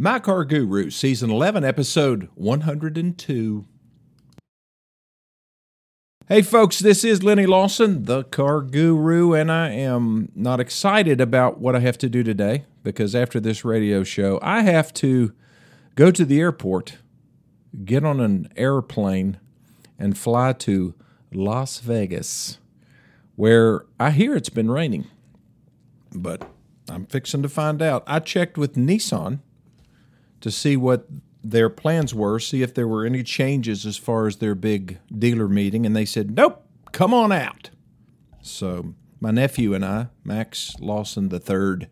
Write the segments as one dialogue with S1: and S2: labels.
S1: My Car Guru, Season 11, Episode 102. Hey, folks, this is Lennie Lawson, the Car Guru, and I am not excited about what I have to do today because after this radio show, I have to go to the airport, get on an airplane, and fly to Las Vegas, where I hear it's been raining. But I'm fixing to find out. I checked with Nissan to see what their plans were, see if there were any changes as far as their big dealer meeting, and they said, nope, come on out. So my nephew and I, Max Lawson III,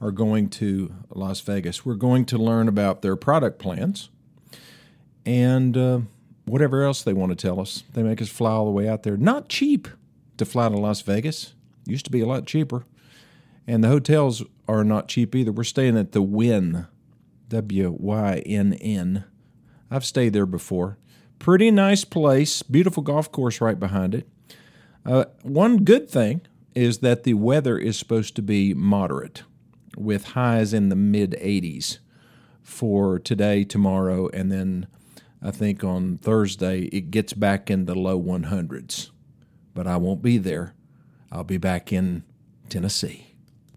S1: are going to Las Vegas. We're going to learn about their product plans and uh, whatever else they want to tell us. They make us fly all the way out there. Not cheap to fly to Las Vegas. Used to be a lot cheaper. And the hotels are not cheap either. We're staying at the Wynn, W Y N N. I've stayed there before. Pretty nice place, beautiful golf course right behind it. Uh, one good thing is that the weather is supposed to be moderate with highs in the mid 80s for today, tomorrow, and then I think on Thursday it gets back in the low 100s. But I won't be there. I'll be back in Tennessee.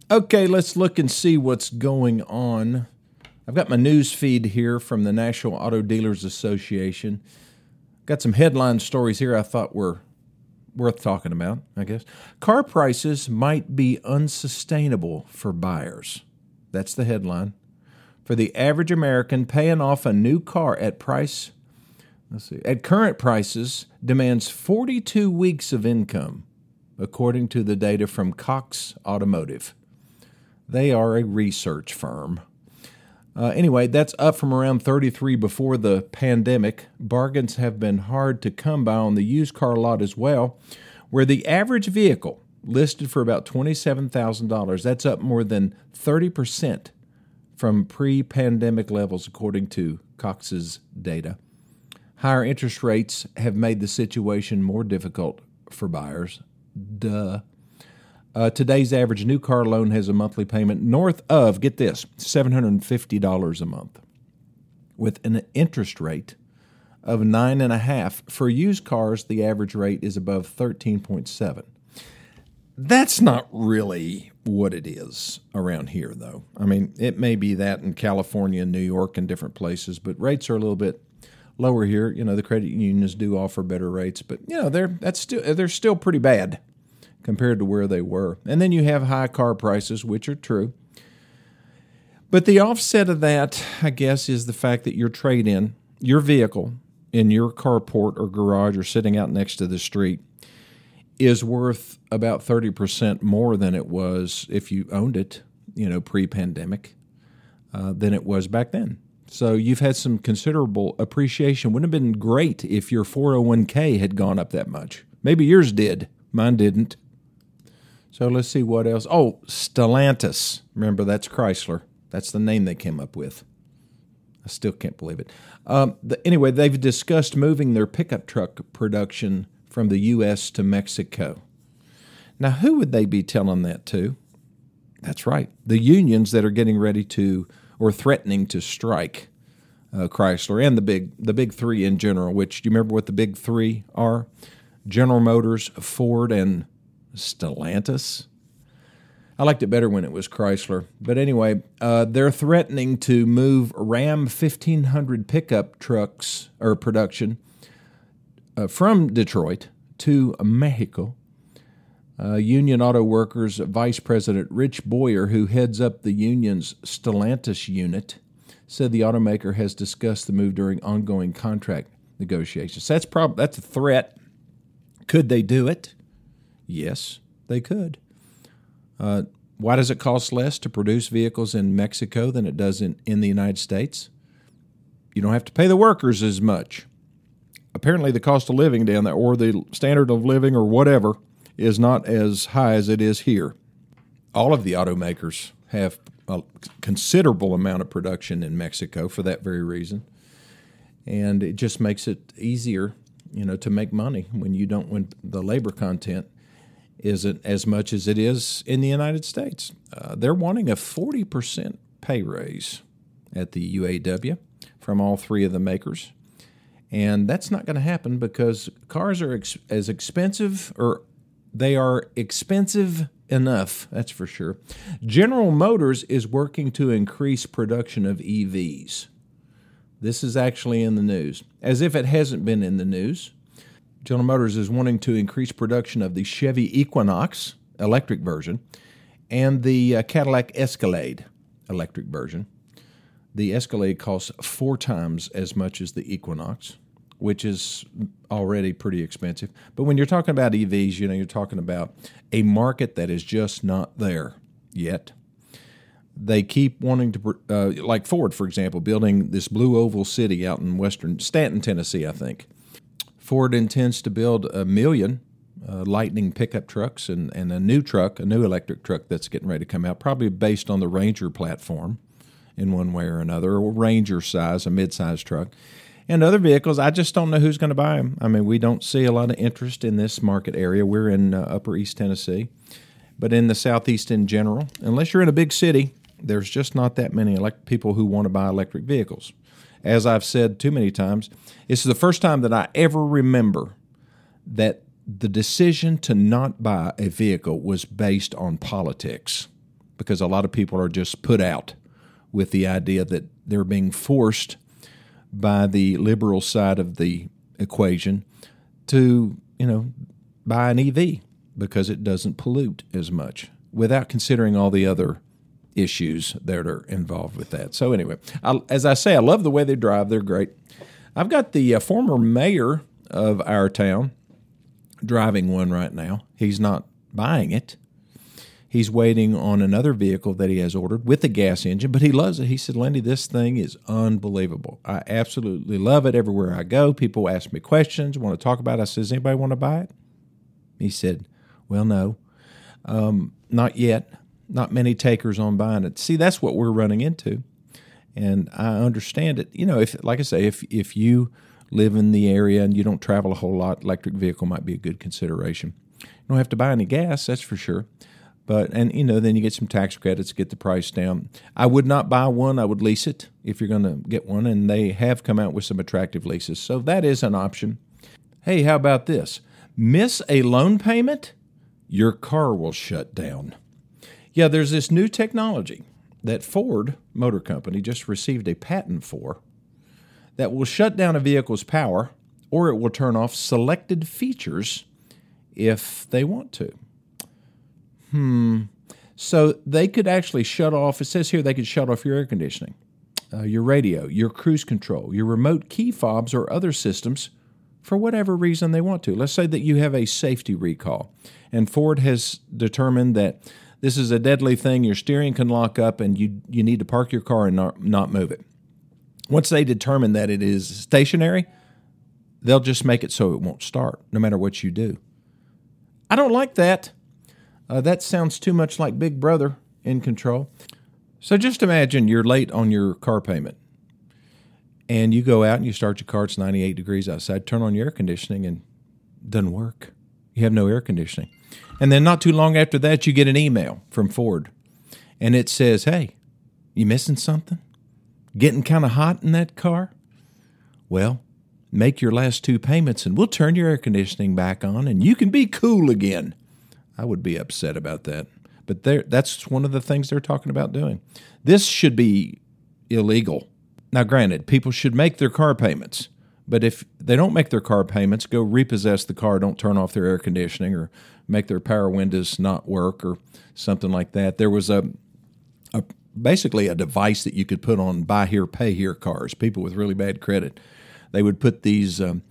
S1: Okay, let's look and see what's going on. I've got my news feed here from the National Auto Dealers Association. Got some headline stories here I thought were worth talking about, I guess. Car prices might be unsustainable for buyers. That's the headline. For the average American, paying off a new car at price let's see, at current prices demands 42 weeks of income, according to the data from Cox Automotive. They are a research firm. Uh, anyway, that's up from around 33 before the pandemic. Bargains have been hard to come by on the used car lot as well, where the average vehicle listed for about $27,000. That's up more than 30% from pre pandemic levels, according to Cox's data. Higher interest rates have made the situation more difficult for buyers. Duh. Uh, today's average new car loan has a monthly payment north of, get this, $750 a month, with an interest rate of 9.5. For used cars, the average rate is above 13.7. That's not really what it is around here, though. I mean, it may be that in California New York and different places, but rates are a little bit lower here. You know, the credit unions do offer better rates, but you know, they're that's still they're still pretty bad compared to where they were. And then you have high car prices, which are true. But the offset of that, I guess, is the fact that your trade in, your vehicle in your carport or garage or sitting out next to the street is worth about 30% more than it was if you owned it, you know, pre pandemic, uh, than it was back then. So you've had some considerable appreciation. Wouldn't have been great if your 401k had gone up that much. Maybe yours did, mine didn't. So let's see what else. Oh, Stellantis. Remember, that's Chrysler. That's the name they came up with. I still can't believe it. Um, the, anyway, they've discussed moving their pickup truck production from the U.S. to Mexico. Now, who would they be telling that to? That's right, the unions that are getting ready to or threatening to strike uh, Chrysler and the big the big three in general. Which do you remember what the big three are? General Motors, Ford, and Stellantis. I liked it better when it was Chrysler. But anyway, uh, they're threatening to move Ram 1500 pickup trucks or production uh, from Detroit to Mexico. Uh, union Auto Workers Vice President Rich Boyer, who heads up the union's Stellantis unit, said the automaker has discussed the move during ongoing contract negotiations. That's prob- that's a threat. Could they do it? Yes, they could. Uh, why does it cost less to produce vehicles in Mexico than it does in, in the United States? You don't have to pay the workers as much. Apparently, the cost of living down there, or the standard of living, or whatever, is not as high as it is here. All of the automakers have a considerable amount of production in Mexico for that very reason. And it just makes it easier, you know, to make money when you don't when the labor content isn't as much as it is in the United States. Uh, they're wanting a 40% pay raise. at the UAW from all three of the makers. And that's not going to happen because cars are ex- as expensive, or they are expensive enough, that's for sure. General Motors is working to increase production of EVs. This is actually in the news, as if it hasn't been in the news. General Motors is wanting to increase production of the Chevy Equinox electric version and the uh, Cadillac Escalade electric version. The Escalade costs four times as much as the Equinox, which is already pretty expensive. But when you're talking about EVs, you know, you're talking about a market that is just not there yet. They keep wanting to, uh, like Ford, for example, building this BlueOval City out in western Stanton, Tennessee, I think. Ford intends to build a million uh, Lightning pickup trucks and, and a new truck, a new electric truck that's getting ready to come out, probably based on the Ranger platform in one way or another, or Ranger size, a mid-sized truck. And other vehicles, I just don't know who's going to buy them. I mean, we don't see a lot of interest in this market area. We're in uh, Upper East Tennessee, but in the Southeast in general, unless you're in a big city, there's just not that many elect- people who want to buy electric vehicles. As I've said too many times, is the first time that I ever remember that the decision to not buy a vehicle was based on politics because a lot of people are just put out with the idea that they're being forced by the liberal side of the equation to, you know, buy an EV because it doesn't pollute as much without considering all the other issues that are involved with that. So, anyway, I, as I say, I love the way they drive, they're great. I've got the uh, former mayor of our town driving one right now. He's not buying it. He's waiting on another vehicle that he has ordered with a gas engine, but he loves it. He said, Lindy, this thing is unbelievable. I absolutely love it everywhere I go. People ask me questions, want to talk about it. I said, Does anybody want to buy it? He said, Well, no, um, not yet. Not many takers on buying it. See, that's what we're running into. And I understand it. You know, if like I say, if if you live in the area and you don't travel a whole lot, electric vehicle might be a good consideration. You don't have to buy any gas, that's for sure. But and you know, then you get some tax credits, get the price down. I would not buy one, I would lease it if you're going to get one and they have come out with some attractive leases. So that is an option. Hey, how about this? Miss a loan payment, your car will shut down. Yeah, there's this new technology that Ford Motor Company just received a patent for that will shut down a vehicle's power or it will turn off selected features if they want to. Hmm. So they could actually shut off, it says here they could shut off your air conditioning, uh, your radio, your cruise control, your remote key fobs, or other systems for whatever reason they want to. Let's say that you have a safety recall and Ford has determined that this is a deadly thing, your steering can lock up and you, you need to park your car and not, not move it. Once they determine that it is stationary, they'll just make it so it won't start, no matter what you do. I don't like that. Uh, that sounds too much like Big Brother in control. So just imagine you're late on your car payment and you go out and you start your car, it's 98 degrees outside, turn on your air conditioning and doesn't work. You have no air conditioning. And then not too long after that, you get an email from Ford and it says, Hey, you missing something? Getting kind of hot in that car? Well, make your last two payments and we'll turn your air conditioning back on and you can be cool again. I would be upset about that. But that's one of the things they're talking about doing. This should be illegal. Now, granted, people should make their car payments, but if they don't make their car payments, go repossess the car, don't turn off their air conditioning or make their power windows not work or something like that. There was a, a basically a device that you could put on buy here, pay here cars. People with really bad credit, they would put these um,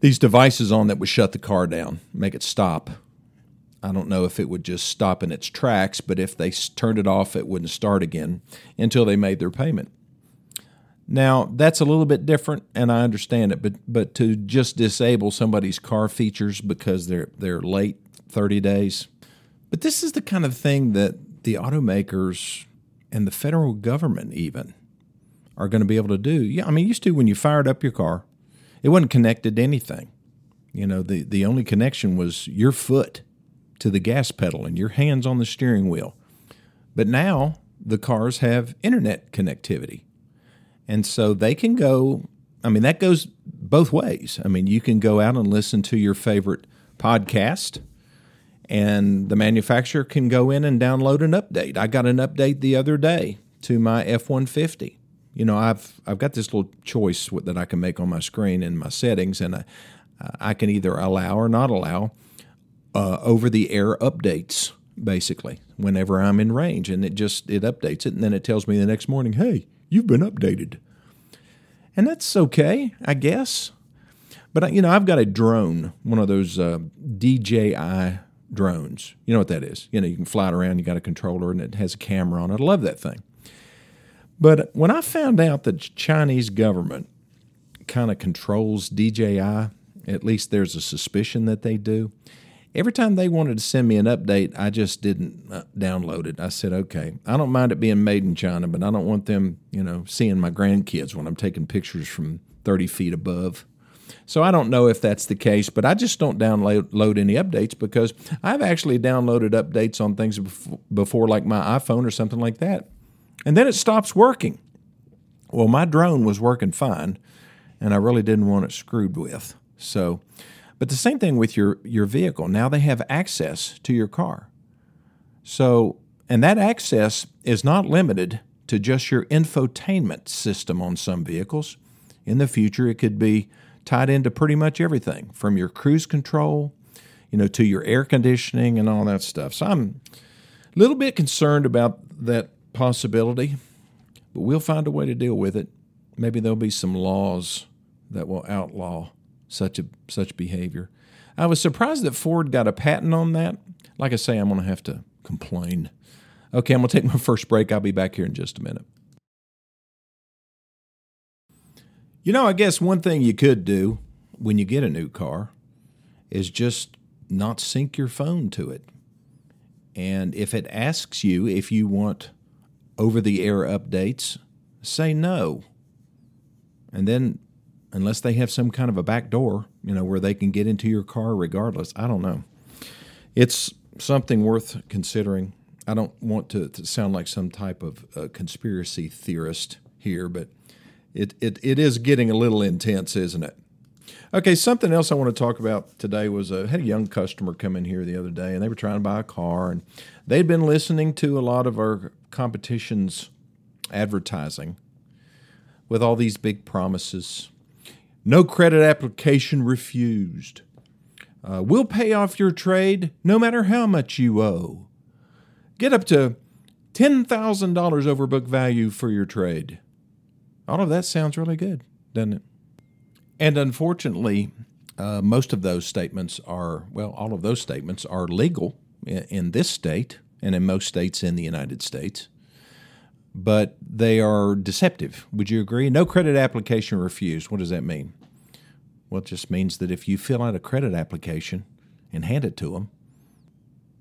S1: these devices on that would shut the car down, make it stop. I don't know if it would just stop in its tracks, but if they turned it off, it wouldn't start again until they made their payment. Now that's a little bit different, and I understand it, but but to just disable somebody's car features because they're they're late thirty days, but this is the kind of thing that the automakers and the federal government even are going to be able to do. Yeah, I mean, used to when you fired up your car, it wasn't connected to anything. You know, the the only connection was your foot to the gas pedal and your hands on the steering wheel. But now the cars have internet connectivity. And so they can go, I mean, that goes both ways. I mean, you can go out and listen to your favorite podcast, and the manufacturer can go in and download an update. I got an update the other day to my F 150. You know, I've I've got this little choice that I can make on my screen in my settings, and I, I can either allow or not allow uh, over the air updates basically whenever I'm in range, and it just it updates it, and then it tells me the next morning, "Hey, you've been updated," and that's okay, I guess. But you know, I've got a drone, one of those uh, DJI drones. You know what that is? You know, you can fly it around. You got a controller, and it has a camera on it. I love that thing. But when I found out that Chinese government kind of controls DJI, at least there's a suspicion that they do every time they wanted to send me an update, I just didn't uh, download it. I said, okay, I don't mind it being made in China, but I don't want them, you know, seeing my grandkids when I'm taking pictures from 30 feet above. So I don't know if that's the case, but I just don't download any updates because I've actually downloaded updates on things before, like my iPhone or something like that. And then it stops working. Well, my drone was working fine, and I really didn't want it screwed with. So, but the same thing with your, your vehicle. Now they have access to your car. So, and that access is not limited to just your infotainment system on some vehicles. In the future, it could be tied into pretty much everything from your cruise control, you know, to your air conditioning and all that stuff. So I'm a little bit concerned about that possibility, but we'll find a way to deal with it. Maybe there'll be some laws that will outlaw such a such behavior. I was surprised that Ford got a patent on that. Like I say, I'm going to have to complain. Okay, I'm going to take my first break. I'll be back here in just a minute. You know, I guess one thing you could do when you get a new car is just not sync your phone to it. And if it asks you if you want over the air updates, say no. And then unless they have some kind of a back door, you know, where they can get into your car regardless. I don't know. It's something worth considering. I don't want to, to sound like some type of uh, conspiracy theorist here, but it, it, it is getting a little intense, isn't it? Okay, something else I want to talk about today was uh, I had a young customer come in here the other day, and they were trying to buy a car, and they'd been listening to a lot of our competition's advertising with all these big promises no credit application refused. Uh, we'll pay off your trade no matter how much you owe. Get up to $10,000 over book value for your trade. All of that sounds really good, doesn't it? And unfortunately, uh, most of those statements are, well, all of those statements are legal in, in this state and in most states in the United States but they are deceptive. Would you agree? No credit application refused. What does that mean? Well, it just means that if you fill out a credit application and hand it to them,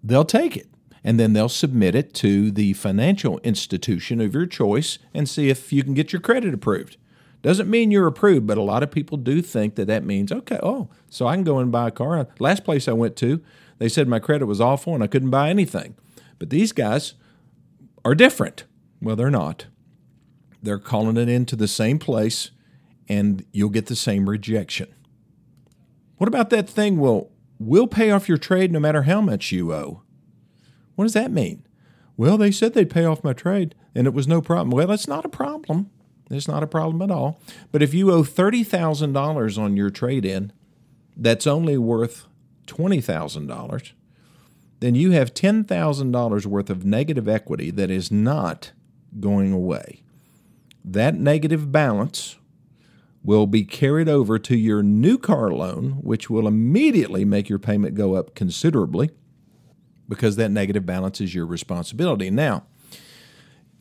S1: they'll take it. And then they'll submit it to the financial institution of your choice and see if you can get your credit approved. Doesn't mean you're approved, but a lot of people do think that that means, okay, oh, so I can go and buy a car. Last place I went to, they said my credit was awful and I couldn't buy anything. But these guys are different. Well, they're not. They're calling it into the same place, and you'll get the same rejection. What about that thing? Well, we'll pay off your trade no matter how much you owe. What does that mean? Well, they said they'd pay off my trade, and it was no problem. Well, it's not a problem. It's not a problem at all. But if you owe $30,000 on your trade in, that's only worth $20,000, then you have $10,000 worth of negative equity that is not going away. That negative balance will be carried over to your new car loan, which will immediately make your payment go up considerably because that negative balance is your responsibility. Now,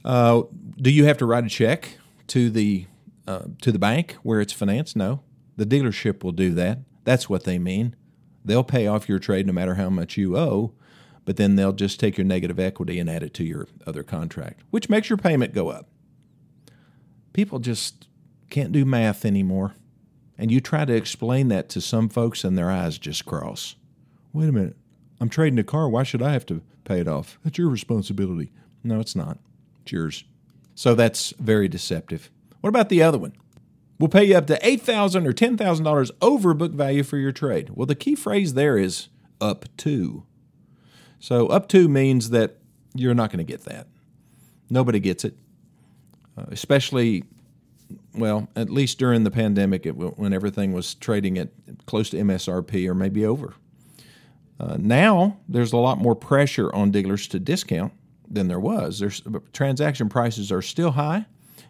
S1: uh, do you have to write a check to the uh, to the bank where it's financed? No, the dealership will do that. That's what they mean. They'll pay off your trade no matter how much you owe, but then they'll just take your negative equity and add it to your other contract, which makes your payment go up. People just can't do math anymore. And you try to explain that to some folks, and their eyes just cross. Wait a minute. I'm trading a car. Why should I have to pay it off? That's your responsibility. No, it's not. It's yours. So that's very deceptive. What about the other one? We'll pay you up to $8,000 or $10,000 over book value for your trade. Well, the key phrase there is up to. So, up to means that you're not going to get that. Nobody gets it, uh, especially, well, at least during the pandemic it, when everything was trading at close to MSRP or maybe over. Uh, now, there's a lot more pressure on dealers to discount than there was. There's, transaction prices are still high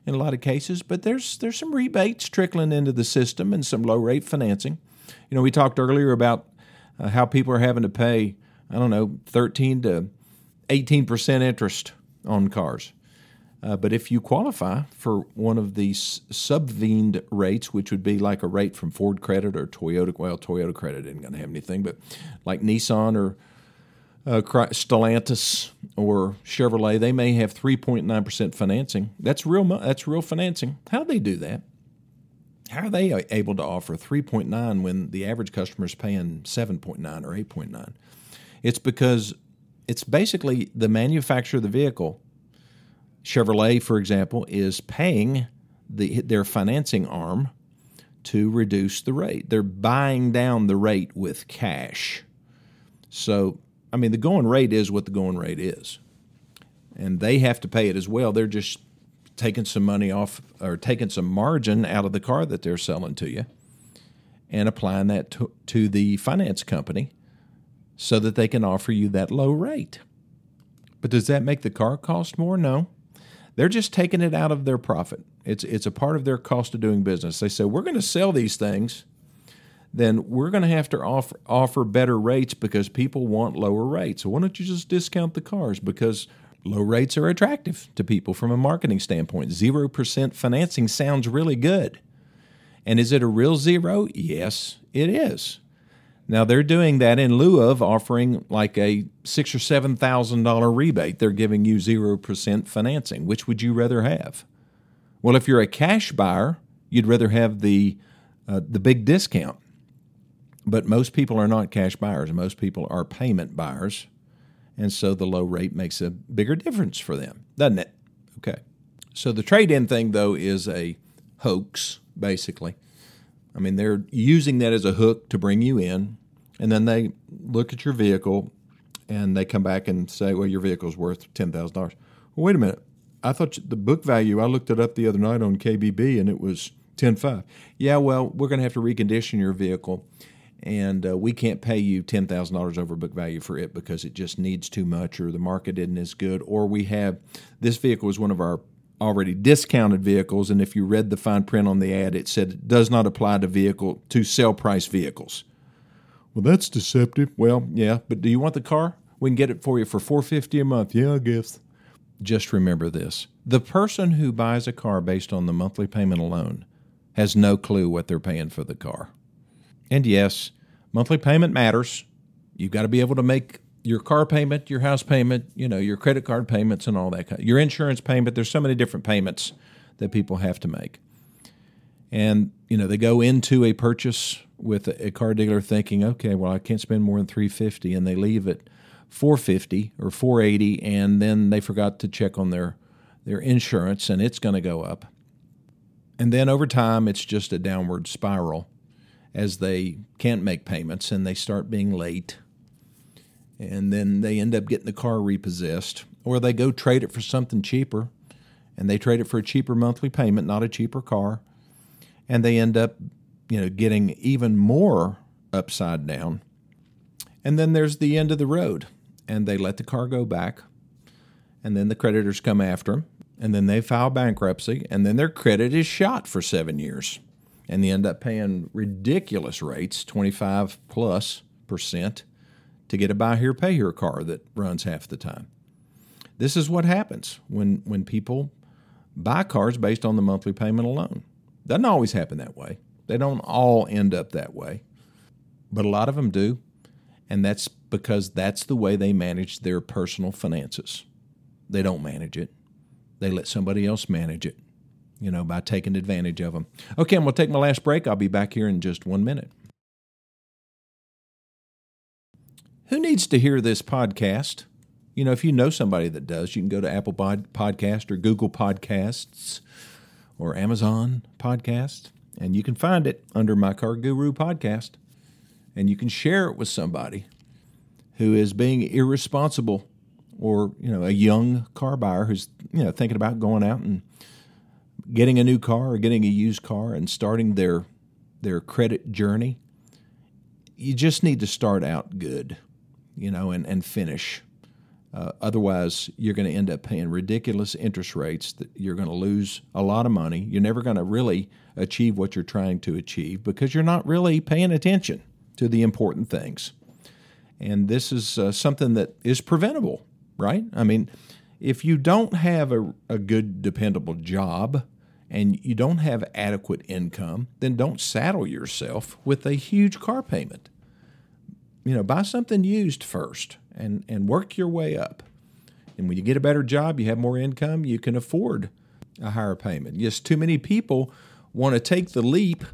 S1: in a lot of cases, but there's there's some rebates trickling into the system and some low rate financing. You know, we talked earlier about uh, how people are having to pay I don't know 13 to 18 percent interest on cars. Uh, but if you qualify for one of these subvented rates, which would be like a rate from Ford Credit or Toyota, well, Toyota Credit isn't going to have anything, but like Nissan or uh, Stellantis or Chevrolet, they may have 3.9% financing. That's real. That's real financing. How do they do that? How are they able to offer 3.9 when the average customer is paying 7.9 or 8.9? It's because it's basically the manufacturer of the vehicle. Chevrolet, for example, is paying the, their financing arm to reduce the rate. They're buying down the rate with cash. So I mean, the going rate is what the going rate is, and they have to pay it as well. They're just taking some money off or taking some margin out of the car that they're selling to you and applying that to, to the finance company so that they can offer you that low rate. But does that make the car cost more? No. They're just taking it out of their profit. It's it's a part of their cost of doing business. They say we're going to sell these things then we're going to have to offer offer better rates because people want lower rates. So why don't you just discount the cars because low rates are attractive to people from a marketing standpoint. 0% financing sounds really good. And is it a real zero? Yes, it is. Now they're doing that in lieu of offering like a six or seven thousand dollar rebate. They're giving you zero percent financing. Which would you rather have? Well, if you're a cash buyer, you'd rather have the uh, the big discount. But most people are not cash buyers. Most people are payment buyers. And so the low rate makes a bigger difference for them, doesn't it? Okay. So the trade in thing, though, is a hoax, basically. I mean, they're using that as a hook to bring you in. And then they look at your vehicle and they come back and say, well, your vehicle's worth $10,000. Well, wait a minute. I thought the book value, I looked it up the other night on KBB and it was 10.5. Yeah, well, we're going to have to recondition your vehicle and uh, we can't pay you ten thousand dollars over book value for it because it just needs too much, or the market isn't as good, or we have this vehicle is one of our already discounted vehicles, and if you read the fine print on the ad, it said it does not apply to vehicle to sell price vehicles. Well, that's deceptive. Well, yeah, but do you want the car? We can get it for you for four fifty a month. Yeah, I guess. Just remember this: the person who buys a car based on the monthly payment alone has no clue what they're paying for the car. And yes, monthly payment matters. You've got to be able to make your car payment, your house payment, you know, your credit card payments and all that kind your insurance payment. There's so many different payments that people have to make. And, you know, they go into a purchase with a car dealer thinking, okay, well, I can't spend more than 350 and they leave at 450 or 480 and then they forgot to check on their their insurance and it's going to go up. And then over time it's just a downward spiral as they can't make payments and they start being late. And then they end up getting the car repossessed, or they go trade it for something cheaper and they trade it for a cheaper monthly payment, not a cheaper car. And they end up, you know, getting even more upside down. And then there's the end of the road, and they let the car go back. And then the creditors come after them, and then they file bankruptcy, and then their credit is shot for seven years and they end up paying ridiculous rates, 25 plus percent, to get a buy here, pay here car that runs half the time. This is what happens when, when people buy cars based on the monthly payment alone. Doesn't always happen that way. They don't all end up that way, but a lot of them do. And that's because that's the way they manage their personal finances. They don't manage it, they let somebody else manage it you know, by taking advantage of them. Okay, I'm going to take my last break. I'll be back here in just one minute. Who needs to hear this podcast? You know, if you know somebody that does, you can go to Apple Pod- Podcast or Google Podcasts or Amazon podcast, and you can find it under my Car Guru podcast, and you can share it with somebody who is being irresponsible or you know a young car buyer who's you know thinking about going out and getting a new car or getting a used car and starting their their credit journey. You just need to start out good you know and, and finish uh, otherwise you're going to end up paying ridiculous interest rates that you're going to lose a lot of money you're never going to really achieve what you're trying to achieve because you're not really paying attention to the important things and this is uh, something that is preventable right? I mean, if you don't have a, a good, dependable job and you don't have adequate income, then don't saddle yourself with a huge car payment. You know, buy something used first and, and work your way up. And when you get a better job, you have more income, you can afford a higher payment. Just too many people want to take the leap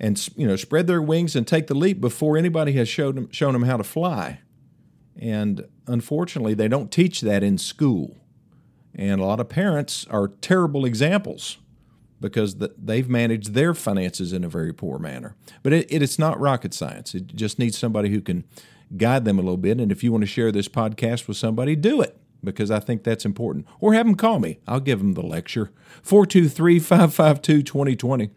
S1: and you know spread their wings and take the leap before anybody has showed them, shown them how to fly. And unfortunately, they don't teach that in school. And a lot of parents are terrible examples because they've managed their finances in a very poor manner. But it, it, it's not rocket science. It just needs somebody who can guide them a little bit. And if you want to share this podcast with somebody, do it because I think that's important. Or have them call me. I'll give them the lecture. 423 552 2020.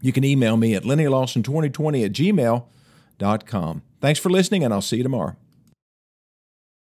S1: You can email me at lennylawson2020 at gmail.com. Thanks for listening, and I'll see you tomorrow.